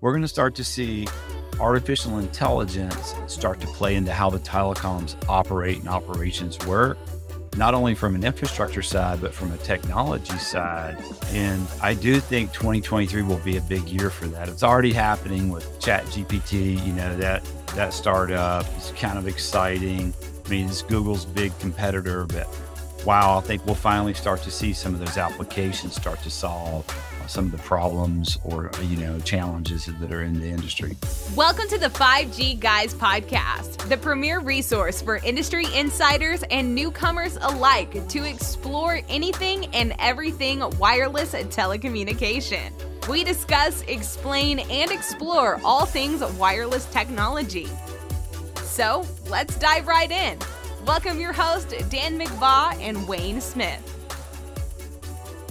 we're going to start to see artificial intelligence start to play into how the telecoms operate and operations work, not only from an infrastructure side, but from a technology side. And I do think 2023 will be a big year for that. It's already happening with Chat GPT, you know, that that startup is kind of exciting. I mean, it's Google's big competitor, but wow, I think we'll finally start to see some of those applications start to solve some of the problems or you know challenges that are in the industry. Welcome to the 5G Guys podcast, the premier resource for industry insiders and newcomers alike to explore anything and everything wireless telecommunication. We discuss, explain, and explore all things wireless technology. So let's dive right in. Welcome your host, Dan McVaugh and Wayne Smith.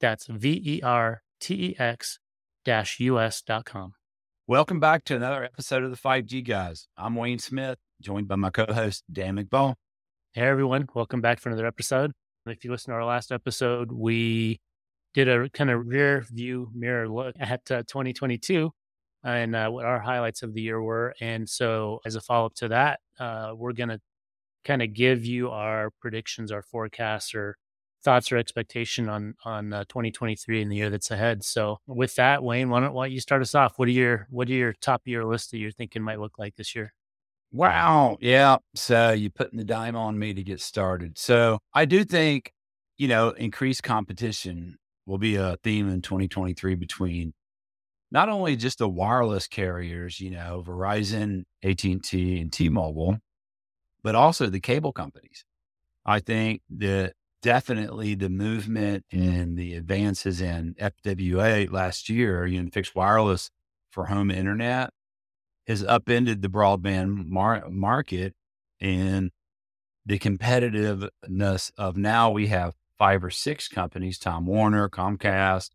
That's V E R T E X US dot com. Welcome back to another episode of the 5G Guys. I'm Wayne Smith, joined by my co host, Dan McVaugh. Hey, everyone. Welcome back for another episode. If you listen to our last episode, we did a kind of rear view mirror look at uh, 2022 and uh, what our highlights of the year were. And so, as a follow up to that, uh, we're going to kind of give you our predictions, our forecasts, or thoughts or expectation on on uh, 2023 and the year that's ahead. So with that, Wayne, why don't, why don't you start us off? What are your what are your top your list that you're thinking might look like this year? Wow, yeah. So you're putting the dime on me to get started. So I do think you know increased competition will be a theme in 2023 between not only just the wireless carriers, you know, Verizon, AT&T, and T-Mobile, but also the cable companies. I think that definitely the movement and the advances in FWA last year, you know, fixed wireless for home internet has upended the broadband mar- market and the competitiveness of now we have five or six companies, Time Warner, Comcast,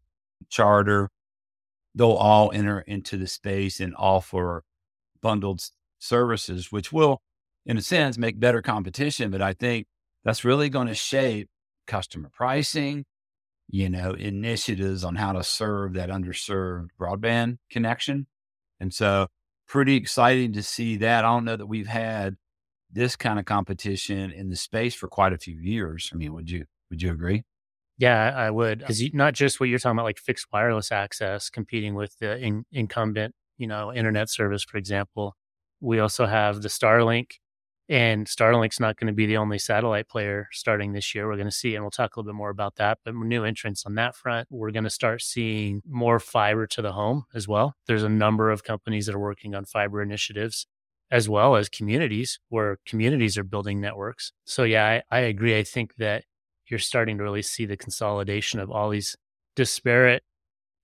Charter, they'll all enter into the space and offer bundled services, which will, in a sense, make better competition. But I think that's really going to shape customer pricing, you know, initiatives on how to serve that underserved broadband connection. And so pretty exciting to see that. I don't know that we've had this kind of competition in the space for quite a few years. I mean, would you would you agree? Yeah, I would. Because not just what you're talking about, like fixed wireless access, competing with the in, incumbent, you know, internet service, for example. We also have the Starlink and Starlink's not going to be the only satellite player starting this year. We're going to see, and we'll talk a little bit more about that, but new entrants on that front. We're going to start seeing more fiber to the home as well. There's a number of companies that are working on fiber initiatives, as well as communities where communities are building networks. So, yeah, I, I agree. I think that you're starting to really see the consolidation of all these disparate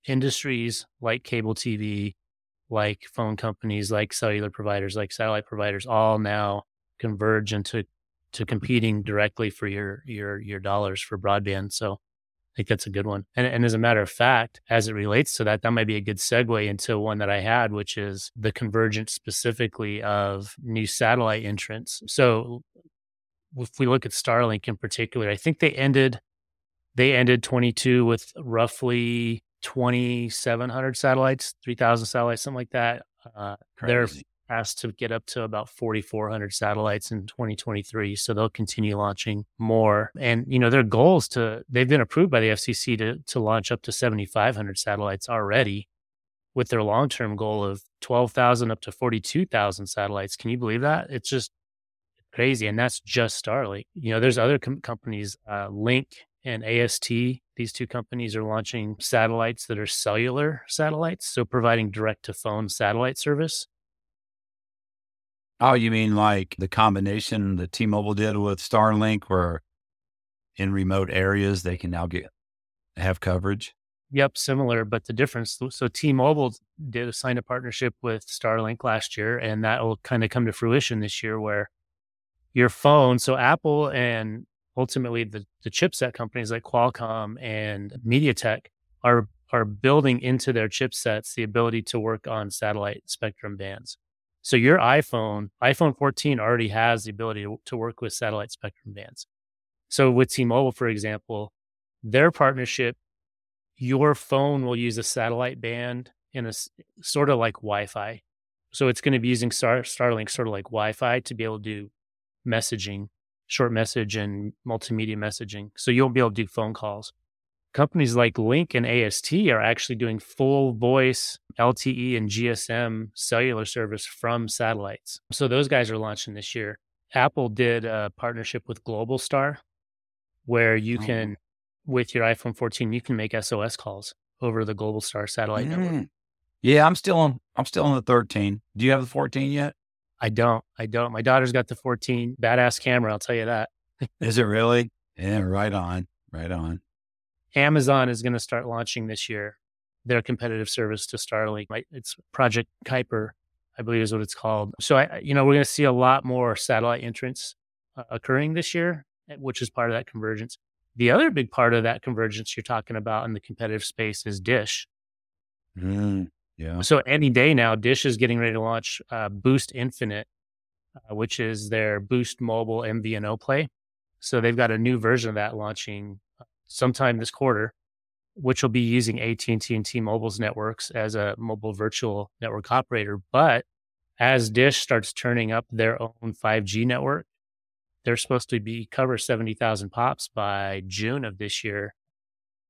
industries like cable TV, like phone companies, like cellular providers, like satellite providers, all now converge into to competing directly for your your your dollars for broadband. So I think that's a good one. And, and as a matter of fact, as it relates to that, that might be a good segue into one that I had, which is the convergence specifically of new satellite entrants. So if we look at Starlink in particular, I think they ended they ended 22 with roughly 2,700 satellites, 3,000 satellites, something like that. Uh, they're asked to get up to about 4,400 satellites in 2023. So they'll continue launching more. And, you know, their goals to, they've been approved by the FCC to, to launch up to 7,500 satellites already with their long term goal of 12,000 up to 42,000 satellites. Can you believe that? It's just crazy. And that's just Starlink. You know, there's other com- companies, uh, Lynk and AST. These two companies are launching satellites that are cellular satellites. So providing direct to phone satellite service Oh, you mean like the combination that T-Mobile did with Starlink, where in remote areas they can now get have coverage? Yep, similar, but the difference. So T-Mobile did a sign a partnership with Starlink last year, and that will kind of come to fruition this year, where your phone. So Apple and ultimately the the chipset companies like Qualcomm and MediaTek are are building into their chipsets the ability to work on satellite spectrum bands. So your iPhone, iPhone 14 already has the ability to, to work with satellite spectrum bands. So with T-Mobile, for example, their partnership, your phone will use a satellite band in a sort of like Wi-Fi. So it's going to be using Star, Starlink sort of like Wi-Fi to be able to do messaging, short message and multimedia messaging. So you'll be able to do phone calls companies like Lynk and AST are actually doing full voice LTE and GSM cellular service from satellites. So those guys are launching this year. Apple did a partnership with Globalstar where you oh. can with your iPhone 14 you can make SOS calls over the Globalstar satellite mm. network. Yeah, I'm still on I'm still on the 13. Do you have the 14 yet? I don't. I don't. My daughter's got the 14. Badass camera, I'll tell you that. Is it really? Yeah, right on. Right on. Amazon is going to start launching this year their competitive service to Starlink. It's Project Kuiper, I believe is what it's called. So, I, you know, we're going to see a lot more satellite entrants uh, occurring this year, eh, which is part of that convergence. The other big part of that convergence you're talking about in the competitive space is Dish. Mm, yeah. So any day now, Dish is getting ready to launch uh, Boost Infinite, uh, which is their Boost Mobile MVNO play. So they've got a new version of that launching sometime this quarter, which will be using AT&T and T-Mobile's networks as a mobile virtual network operator. But as Dish starts turning up their own 5G network, they're supposed to be cover 70,000 pops by June of this year.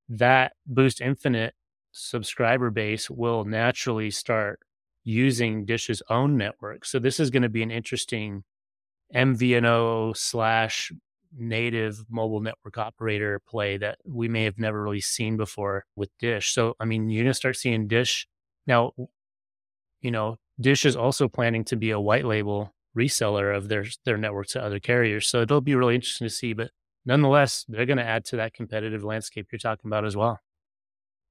That Boost Infinite subscriber base will naturally start using Dish's own network. So this is going to be an interesting MVNO slash native mobile network operator play that we may have never really seen before with Dish. So, I mean, you're going to start seeing Dish. Now, you know, Dish is also planning to be a white label reseller of their their network to other carriers. So it'll be really interesting to see. But nonetheless, they're going to add to that competitive landscape you're talking about as well.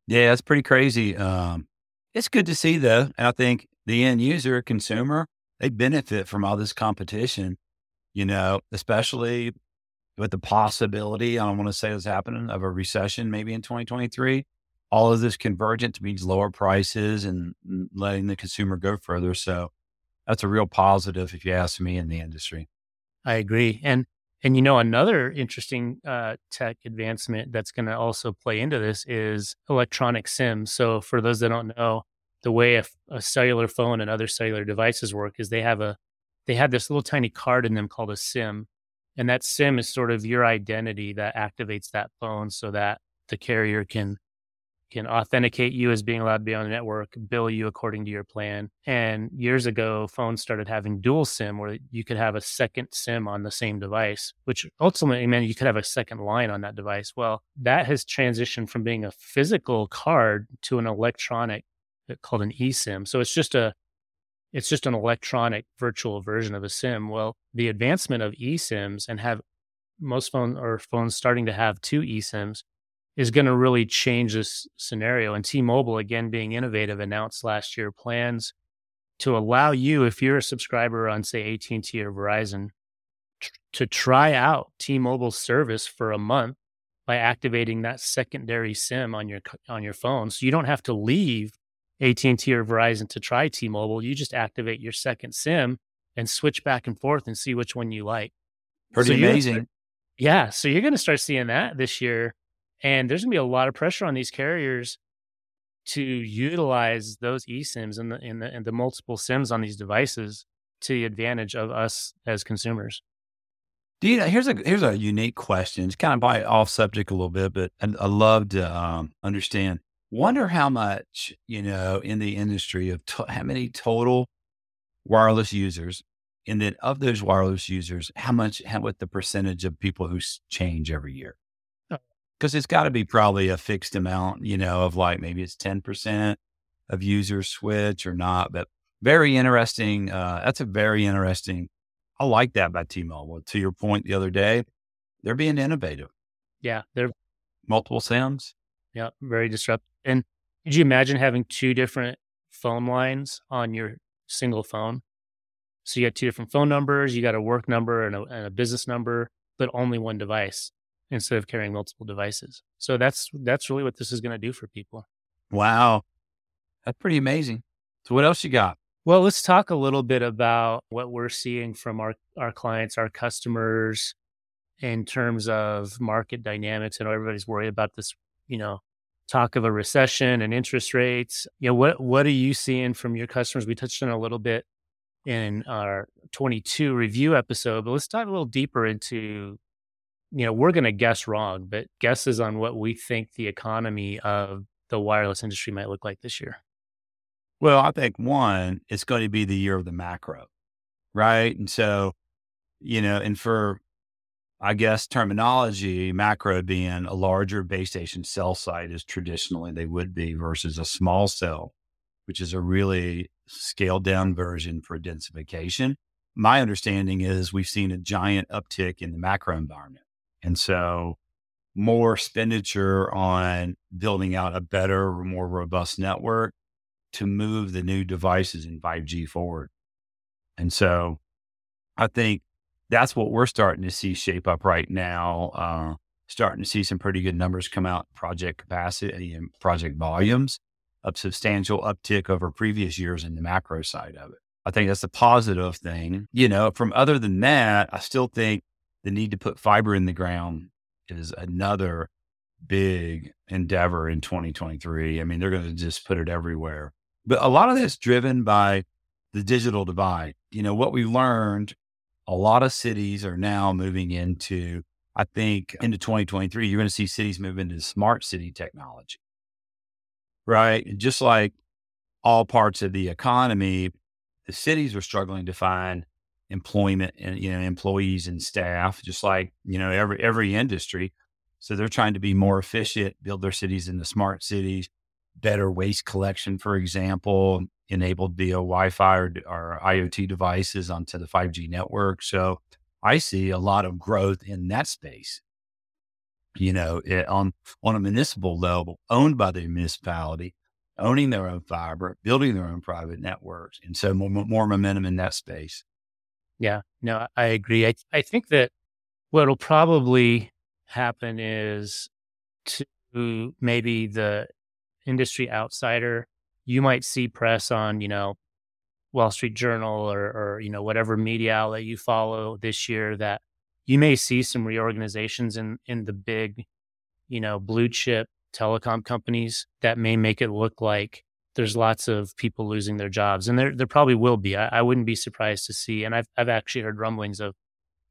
Yeah, it's pretty crazy. Um, it's good to see though. And I think the end user, consumer, they benefit from all this competition, you know, especially with the possibility, I don't want to say this happening, of a recession maybe in 2023. All of this convergence means lower prices and letting the consumer go further. So that's a real positive, if you ask me, in the industry. I agree. And and you know another interesting uh, tech advancement that's going to also play into this is electronic SIMs. So for those that don't know, the way a, a cellular phone and other cellular devices work is they have a they have this little tiny card in them called a SIM, and that SIM is sort of your identity that activates that phone so that the carrier can can authenticate you as being allowed to be on the network, bill you according to your plan. And years ago, phones started having dual SIM where you could have a second SIM on the same device, which ultimately meant you could have a second line on that device. Well, that has transitioned from being a physical card to an electronic uh, called an eSIM. So it's just a it's just an electronic virtual version of a sim. Well, the advancement of eSIMs and have most phone or phones starting to have two eSIMs is going to really change this scenario. And T-Mobile, again, being innovative, announced last year plans to allow you, if you're a subscriber on, say, AT&T or Verizon, t- to try out T-Mobile service for a month by activating that secondary SIM on your on your phone. So you don't have to leave AT&T or Verizon to try T-Mobile. You just activate your second SIM and switch back and forth and see which one you like. Pretty so amazing. Start, yeah. So you're going to start seeing that this year. And there's going to be a lot of pressure on these carriers to utilize those eSIMs and the, and the, and the multiple SIMs on these devices to the advantage of us as consumers. Do you know, here's a here's a unique question. It's kind of by off subject a little bit, but I, I love to um, understand Wonder how much, you know, in the industry of to- how many total wireless users, and then of those wireless users, how much, how what the percentage of people who change every year? Because it's got to be probably a fixed amount, you know, of like maybe it's 10% of users switch or not. But very interesting. Uh, that's a very interesting. I like that by T Mobile. To your point the other day, they're being innovative. Yeah. They're multiple SIMs. Yeah. Very disruptive And could you imagine having two different phone lines on your single phone? So you got two different phone numbers, you got a work number and a, and a business number, but only one device instead of carrying multiple devices. So that's that's really what this is going to do for people. Wow. That's pretty amazing. So what else you got? Well, let's talk a little bit about what we're seeing from our, our clients, our customers in terms of market dynamics. I know everybody's worried about this, you know, talk of a recession and interest rates. You know, what what are you seeing from your customers? We touched on a little bit in our 22 review episode, but let's dive a little deeper into, you know, we're going to guess wrong, but guesses on what we think the economy of the wireless industry might look like this year. Well, I think one, it's going to be the year of the macro, right? And so, you know, and for, I guess, terminology, macro being a larger base station cell site as traditionally they would be versus a small cell, which is a really scaled down version for densification. My understanding is we've seen a giant uptick in the macro environment. And so, more expenditure on building out a better, more robust network to move the new devices in 5G forward. And so I think that's what we're starting to see shape up right now. Uh, starting to see some pretty good numbers come out, project capacity and project volumes, a substantial uptick over previous years in the macro side of it. I think that's a positive thing. You know, from other than that, I still think the need to put fiber in the ground is another big endeavor in 2023. I mean, they're going to just put it everywhere. But a lot of that's driven by the digital divide. You know, what we learned, a lot of cities are now moving into, I think, into 2023, you're going to see cities move into smart city technology. Right. Just like all parts of the economy, the cities are struggling to find employment and you know employees and staff just like you know every every industry so they're trying to be more efficient build their cities into smart cities better waste collection, for example, enabled via Wi-Fi or, or IoT devices onto the 5G network. So I see a lot of growth in that space. You know, it, on on a municipal level, owned by the municipality, owning their own fiber, building their own private networks, and so more, more momentum in that space. Yeah, no, I agree. I I think that what'll probably happen is to maybe the industry outsider, you might see press on, you know, Wall Street Journal or, or, you know, whatever media outlet you follow this year that you may see some reorganizations in, in the big, you know, blue chip telecom companies that may make it look like there's lots of people losing their jobs. And there, there probably will be. I, I wouldn't be surprised to see. And I've, I've actually heard rumblings of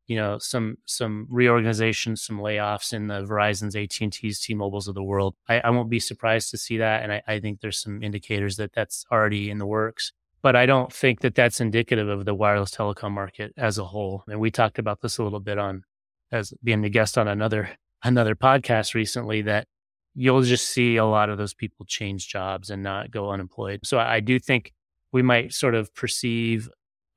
you know some some reorganizations, some layoffs in the Verizon's, AT and T's, T-Mobiles of the world. I, I, won't be surprised to see that, and I, I think there's some indicators that that's already in the works. But I don't think that that's indicative of the wireless telecom market as a whole. And we talked about this a little bit on as being the guest on another another podcast recently that you'll just see a lot of those people change jobs and not go unemployed. So I do think we might sort of perceive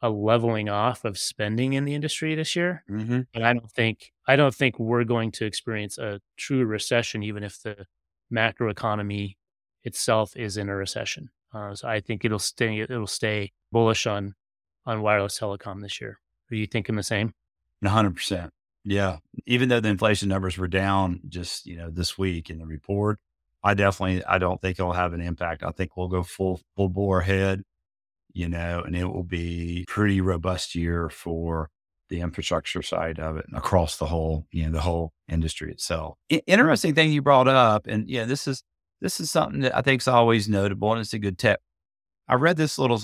a leveling off of spending in the industry this year. Mm-hmm. And I don't think I don't think we're going to experience a true recession, even if the macro economy itself is in a recession. Uh, so I think it'll stay it'll stay bullish on on wireless telecom this year. Are you thinking the same? One hundred percent. Yeah. Even though the inflation numbers were down just you know this week in the report, I definitely I don't think it'll have an impact. I think we'll go full full bore ahead you know, and it will be pretty robust year for the infrastructure side of it across the whole, you know, the whole industry itself. I- interesting thing you brought up, and yeah, this is this is something that I think is always notable, and it's a good tip. I read this little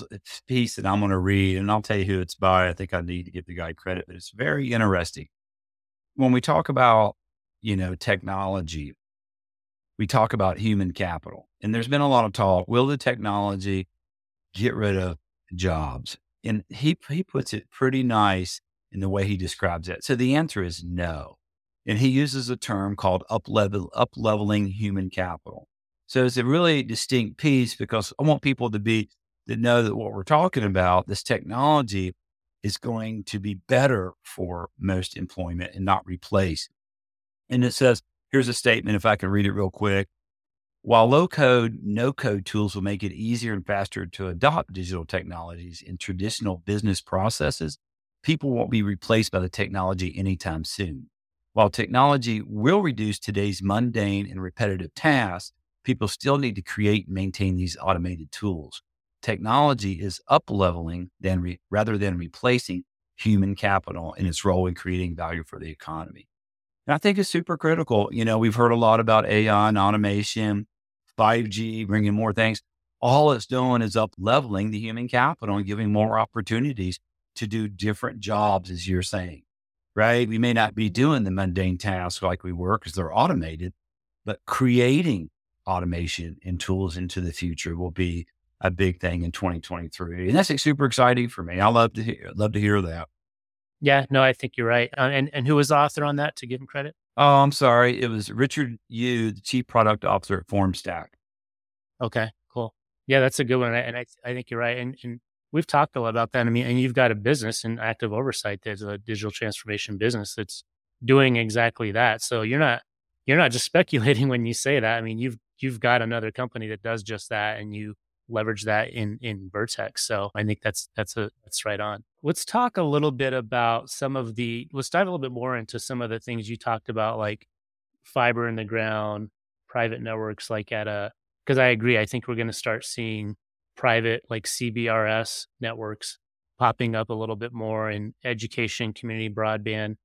piece that I'm going to read, and I'll tell you who it's by. I think I need to give the guy credit, but it's very interesting. When we talk about, you know, technology, we talk about human capital, and there's been a lot of talk. Will the technology get rid of jobs? And he, he puts it pretty nice in the way he describes it. So the answer is no. And he uses a term called up level, up leveling human capital. So it's a really distinct piece because I want people to be to know that what we're talking about, this technology is going to be better for most employment and not replace. And it says, here's a statement, if I can read it real quick. While low code, no code tools will make it easier and faster to adopt digital technologies in traditional business processes, people won't be replaced by the technology anytime soon. While technology will reduce today's mundane and repetitive tasks, people still need to create and maintain these automated tools. Technology is up leveling than re- rather than replacing human capital in its role in creating value for the economy. And I think it's super critical. You know, we've heard a lot about AI and automation, 5G, bringing more things. All it's doing is up leveling the human capital and giving more opportunities to do different jobs, as you're saying, right? We may not be doing the mundane tasks like we were because they're automated, but creating automation and tools into the future will be a big thing in 2023. And that's super exciting for me. I love to hear, love to hear that. Yeah, no, I think you're right. Uh, and and who was the author on that to give him credit? Oh, I'm sorry. It was Richard Yu, the chief product officer at FormStack. Okay, cool. Yeah, that's a good one. And I, I think you're right. And, and we've talked a lot about that. I mean, and you've got a business and active oversight that's a digital transformation business that's doing exactly that. So you're not you're not just speculating when you say that. I mean, you've you've got another company that does just that, and you leverage that in in Vertex. So I think that's that's a that's right on. Let's talk a little bit about some of the let's dive a little bit more into some of the things you talked about, like fiber in the ground, private networks, like at a because I agree. I think we're going to start seeing private like CBRS networks popping up a little bit more in education, community broadband.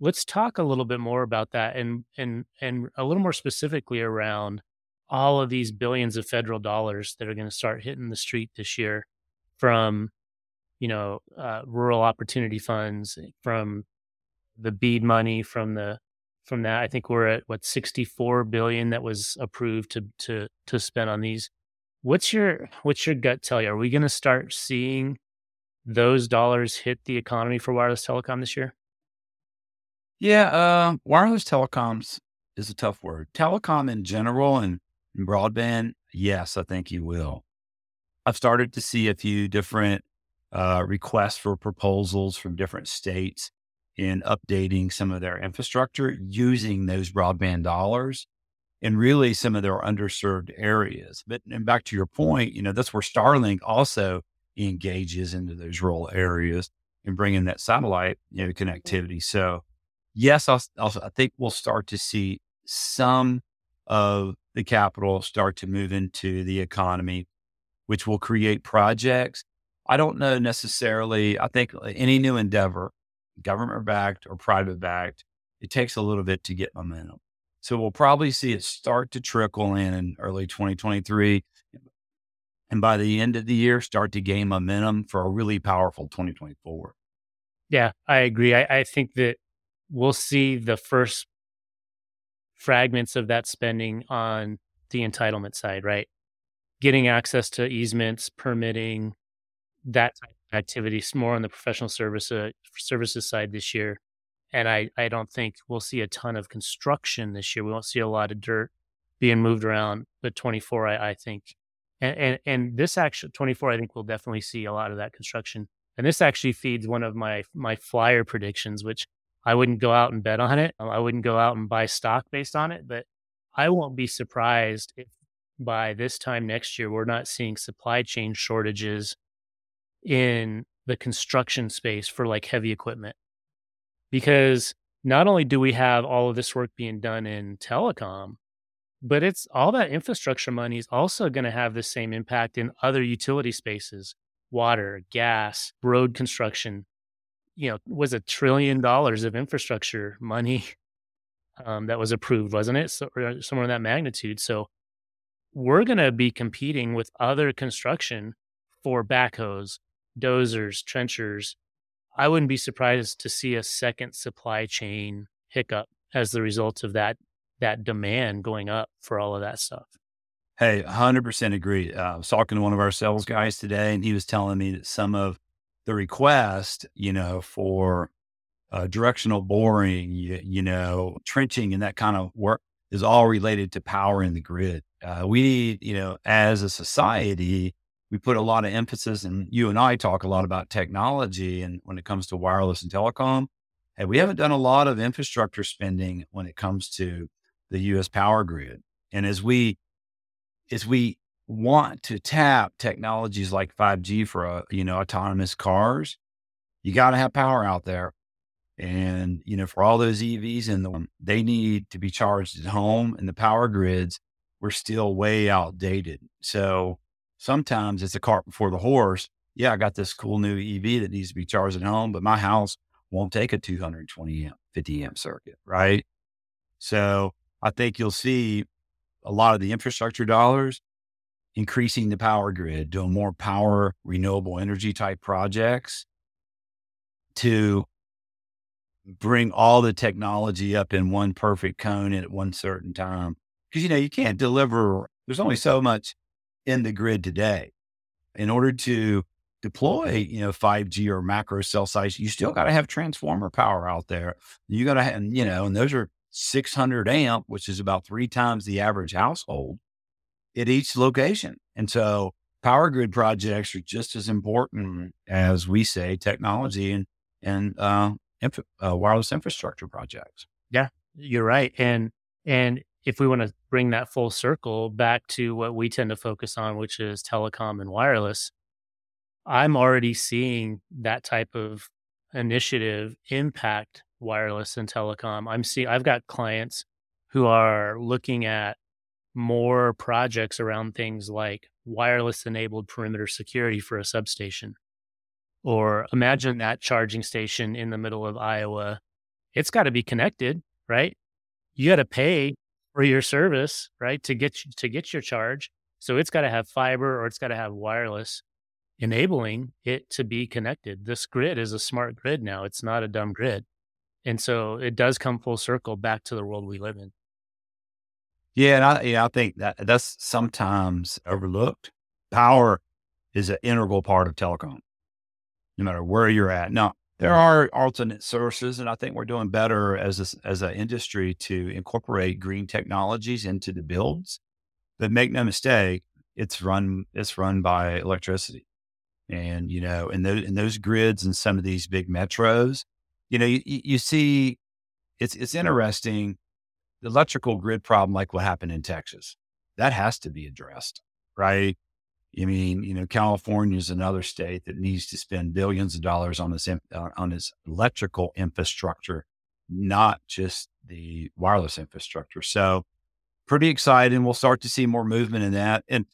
Let's talk a little bit more about that and and and a little more specifically around all of these billions of federal dollars that are going to start hitting the street this year from you know uh, rural opportunity funds from the BEAD money from the from that. I think we're at what 64 billion that was approved to to to spend on these. What's your what's your gut tell you? Are we going to start seeing those dollars hit the economy for wireless telecom this year? Yeah uh, wireless telecoms is a tough word. Telecom in general and broadband, yes, I think you will. I've started to see a few different uh, requests for proposals from different states in updating some of their infrastructure using those broadband dollars and really some of their underserved areas. But and back to your point, you know, that's where Starlink also engages into those rural areas and bringing that satellite you know, connectivity. So, yes, I'll, I'll, I think we'll start to see some of the capital start to move into the economy, which will create projects. I don't know necessarily. I think uh, any new endeavor, government backed or private backed, it takes a little bit to get momentum. So we'll probably see it start to trickle in in early 2023. And by the end of the year, start to gain momentum for a really powerful 2024. Yeah, I agree. I, I think that we'll see the first fragments of that spending on the entitlement side, right? Getting access to easements, permitting, that type of activities more on the professional service uh, services side this year. And I, I don't think we'll see a ton of construction this year. We won't see a lot of dirt being moved around. But 24, I, I think, and, and, and this actually 24, I think we'll definitely see a lot of that construction. And this actually feeds one of my my flyer predictions, which I wouldn't go out and bet on it. Um, I wouldn't go out and buy stock based on it, but I won't be surprised if by this time next year we're not seeing supply chain shortages in the construction space for like heavy equipment. Because not only do we have all of this work being done in telecom, but it's all that infrastructure money is also going to have the same impact in other utility spaces water, gas, road construction, you know, was a trillion dollars of infrastructure money um, that was approved, wasn't it? So, somewhere in that magnitude. So we're going to be competing with other construction for backhoes, dozers, trenchers. I wouldn't be surprised to see a second supply chain hiccup as the result of that that demand going up for all of that stuff. Hey, 100% agree. Uh, I was talking to one of our sales guys today, and he was telling me that some of the request, you know, for uh, directional boring, you, you, know, trenching and that kind of work is all related to power in the grid. Uh, we need, you know, as a society, we put a lot of emphasis, and you and I talk a lot about technology and when it comes to wireless and telecom. And we haven't done a lot of infrastructure spending when it comes to the U.S. power grid. And as we as we want to tap technologies like 5G for, uh, you know, autonomous cars. You got to have power out there. And, you know, for all those EVs in them, they need to be charged at home and the power grids were still way outdated. So sometimes it's a cart before the horse. Yeah, I got this cool new EV that needs to be charged at home, but my house won't take a 220 amp, 50 amp circuit, right? So I think you'll see a lot of the infrastructure dollars increasing the power grid, doing more power, renewable energy type projects to bring all the technology up in one perfect cone at one certain time. Because, you know, you can't deliver, there's only so much in the grid today. In order to deploy, you know, 5G or macro cell sites, you still got to have transformer power out there. You got to have, you know, and those are 600 amp, which is about three times the average household at each location. And so power grid projects are just as important as we say technology and, and, uh, inf- uh, wireless infrastructure projects. Yeah, you're right. And, and if we want to bring that full circle back to what we tend to focus on, which is telecom and wireless, I'm already seeing that type of initiative impact wireless and telecom. I'm seeing I've got clients who are looking at more projects around things like wireless enabled perimeter security for a substation. Or imagine that charging station in the middle of Iowa. It's got to be connected, right? You got to pay for your service, right? To get to get your charge. So it's got to have fiber or it's got to have wireless enabling it to be connected. This grid is a smart grid now. It's not a dumb grid. And so it does come full circle back to the world we live in. Yeah, and I, yeah, I think that that's sometimes overlooked. Power is an integral part of telecom, no matter where you're at. Now, there are alternate sources, and I think we're doing better as a, as an industry to incorporate green technologies into the builds. But make no mistake, it's run it's run by electricity, and you know, in those in those grids and some of these big metros, you know, you, you see, it's it's interesting electrical grid problem, like what happened in Texas, that has to be addressed, right? I mean, you know, California is another state that needs to spend billions of dollars on this uh, on its electrical infrastructure, not just the wireless infrastructure. So, pretty exciting. We'll start to see more movement in that. And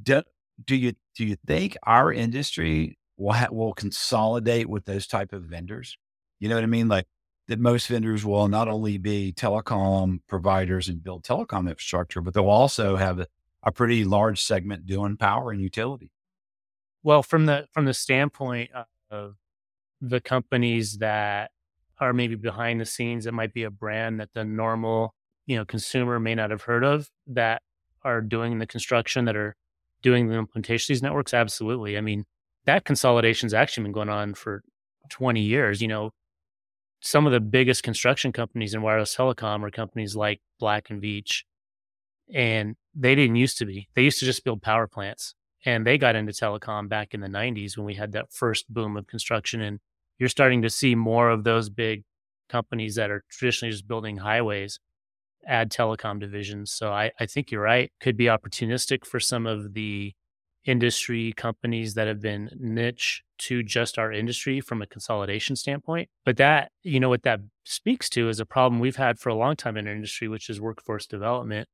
do, do you do you think our industry will ha- will consolidate with those type of vendors? You know what I mean? Like that most vendors will not only be telecom providers and build telecom infrastructure, but they'll also have a, a pretty large segment doing power and utility. Well, from the from the standpoint of the companies that are maybe behind the scenes, it might be a brand that the normal you know consumer may not have heard of that are doing the construction that are doing the implementation of these networks. Absolutely, I mean that consolidation's actually been going on for 20 years. You know, some of the biggest construction companies in wireless telecom are companies like Black and Veatch. And they didn't used to be. They used to just build power plants. And they got into telecom back in the 90s when we had that first boom of construction. And you're starting to see more of those big companies that are traditionally just building highways add telecom divisions. So I, I think you're right. Could be opportunistic for some of the industry companies that have been niche to just our industry from a consolidation standpoint. But that, you know, what that speaks to is a problem we've had for a long time in our industry, which is workforce development.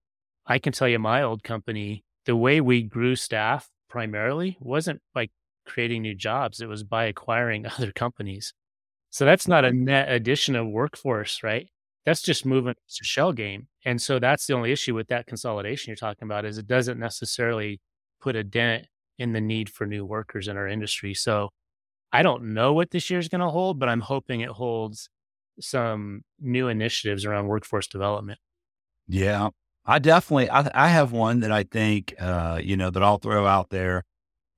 I can tell you my old company, the way we grew staff primarily wasn't by creating new jobs, it was by acquiring other companies. So that's not a mm-hmm. net addition of workforce, right? That's just moving to shell game. And so that's the only issue with that consolidation you're talking about is it doesn't necessarily put a dent in the need for new workers in our industry. So I don't know what this year is going to hold, but I'm hoping it holds some new initiatives around workforce development. Yeah, I definitely, I, I have one that I think, uh, you know, that I'll throw out there.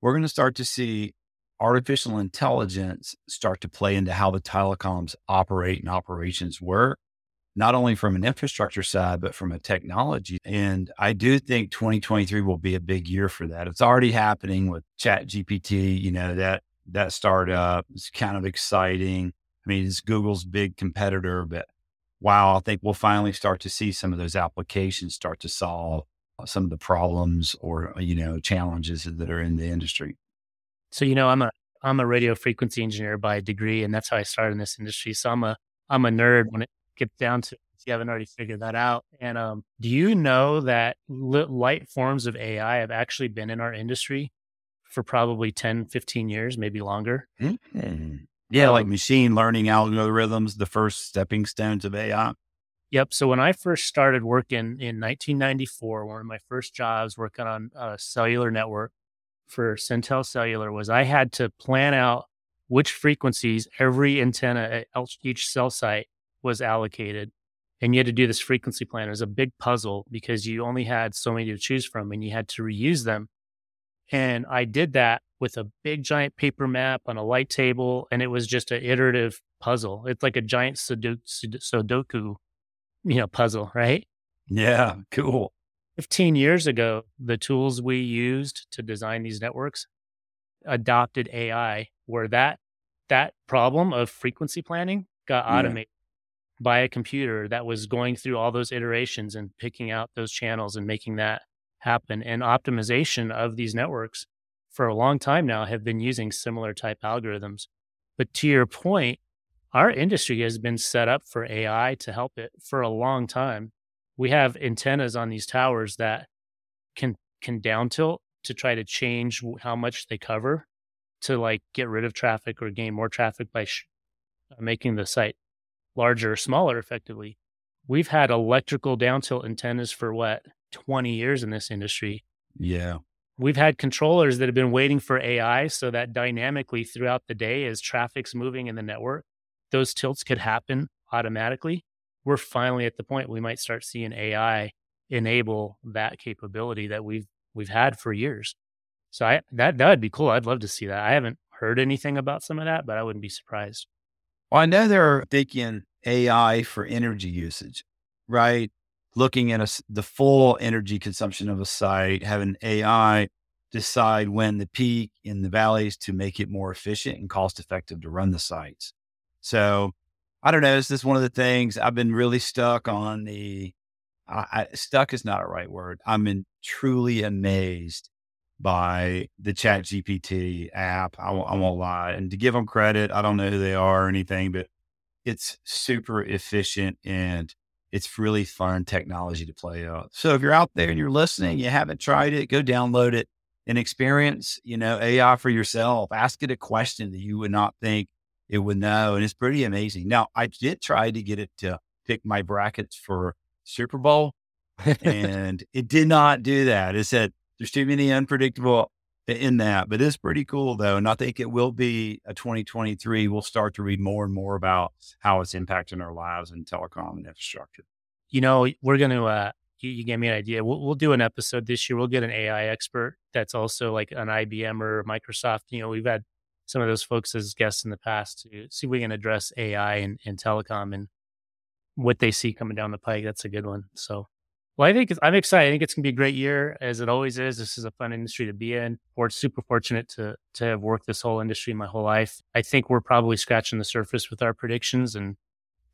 We're going to start to see artificial intelligence start to play into how the telecoms operate and operations work not only from an infrastructure side, but from a technology. And I do think 2023 will be a big year for that. It's already happening with Chat GPT, you know, that that startup is kind of exciting. I mean, it's Google's big competitor, but wow, I think we'll finally start to see some of those applications start to solve some of the problems or, you know, challenges that are in the industry. So, you know, I'm a I'm a radio frequency engineer by degree, and that's how I started in this industry. So I'm a I'm a nerd when it gets down to if you haven't already figured that out. And um, do you know that light forms of AI have actually been in our industry for probably 10, 15 years, maybe longer? Mm-hmm. Yeah, um, like machine learning algorithms, the first stepping stones of AI. Yep. So when I first started working in 1994, one of my first jobs working on a cellular network for Centel Cellular was I had to plan out which frequencies every antenna at each cell site was allocated. And you had to do this frequency plan. It was a big puzzle because you only had so many to choose from and you had to reuse them. And I did that with a big giant paper map on a light table. And it was just an iterative puzzle. It's like a giant Sudoku, you know, puzzle, right? Yeah, cool. 15 years ago, the tools we used to design these networks adopted AI, where that that problem of frequency planning got automated. By a computer that was going through all those iterations and picking out those channels and making that happen. And optimization of these networks for a long time now have been using similar type algorithms. But to your point, our industry has been set up for AI to help it for a long time we have antennas on these towers that can can down tilt to try to change how much they cover to like get rid of traffic or gain more traffic by sh- uh, making the site larger or smaller effectively. We've had electrical down tilt antennas for what 20 years in this industry. Yeah. We've had controllers that have been waiting for AI so that dynamically throughout the day as traffic's moving in the network, those tilts could happen automatically we're finally at the point we might start seeing AI enable that capability that we've we've had for years. So I that that would be cool. I'd love to see that. I haven't heard anything about some of that, but I wouldn't be surprised. Well, I know they're thinking AI for energy usage, right? Looking at a, the full energy consumption of a site, having AI decide when the peak in the valleys to make it more efficient and cost effective to run the sites. So I don't know. It's just one of the things I've been really stuck on the. I, I, stuck is not a right word. I'm in, truly amazed by the Chat GPT app. I, I won't lie. And to give them credit, I don't know who they are or anything, but it's super efficient and it's really fun technology to play out. So if you're out there and you're listening, you haven't tried it, go download it and experience, you know, AI for yourself. Ask it a question that you would not think it would know. And it's pretty amazing. Now, I did try to get it to pick my brackets for Super Bowl, and it did not do that. It said there's too many unpredictable in that, but it's pretty cool though. And I think it will be a 2023. We'll start to read more and more about how it's impacting our lives in telecom and infrastructure. You know, we're going to, uh, you, you, gave me an idea. We'll, we'll do an episode this year. We'll get an AI expert that's also like an IBM or Microsoft. You know, we've had some of those folks as guests in the past to see if we can address AI and, and telecom and what they see coming down the pike. That's a good one. So, well, I think I'm excited. I think it's gonna be a great year, as it always is. This is a fun industry to be in. We're super fortunate to to have worked this whole industry my whole life. I think we're probably scratching the surface with our predictions, and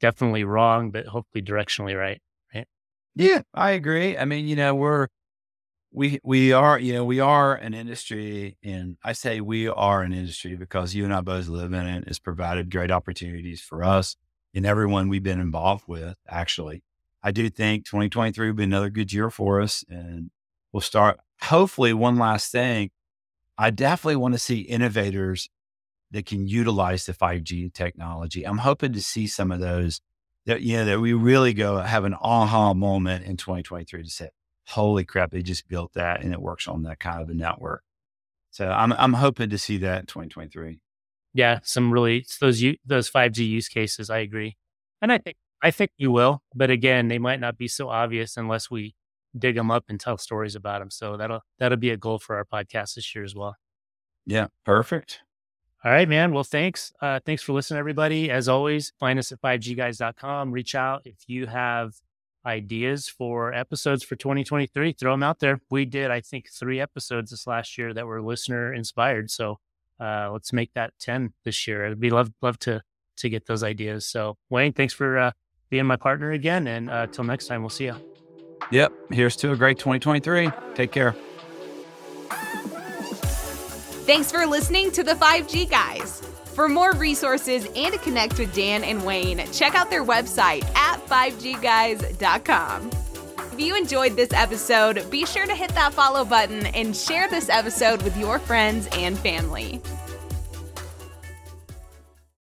definitely wrong, but hopefully directionally right. Right? Yeah, I agree. I mean, you know, we're we we are you know we are an industry and i say we are an industry because you and i both live in it it's provided great opportunities for us and everyone we've been involved with actually i do think 2023 will be another good year for us and we'll start hopefully one last thing i definitely want to see innovators that can utilize the 5g technology i'm hoping to see some of those that you know that we really go have an aha moment in 2023 to say holy crap, they just built that and it works on that kind of a network. So I'm I'm hoping to see that in 2023. Yeah, some really those those 5G use cases. I agree, and I think I think you will. But again, they might not be so obvious unless we dig them up and tell stories about them. So that'll that'll be a goal for our podcast this year as well. Yeah, perfect. All right, man. Well, thanks. Uh, thanks for listening, everybody. As always, find us at 5gguys.com. Reach out if you have ideas for episodes for 2023, throw them out there. We did, I think, three episodes this last year that were listener inspired. So uh, let's make that 10 this year. I'd be love love to to get those ideas. So Wayne, thanks for uh, being my partner again. And uh, till next time, we'll see you. Yep. Here's to a great 2023. Take care. Thanks for listening to the 5G Guys. For more resources and to connect with Dan and Wayne, check out their website at 5gguys.com. If you enjoyed this episode, be sure to hit that follow button and share this episode with your friends and family.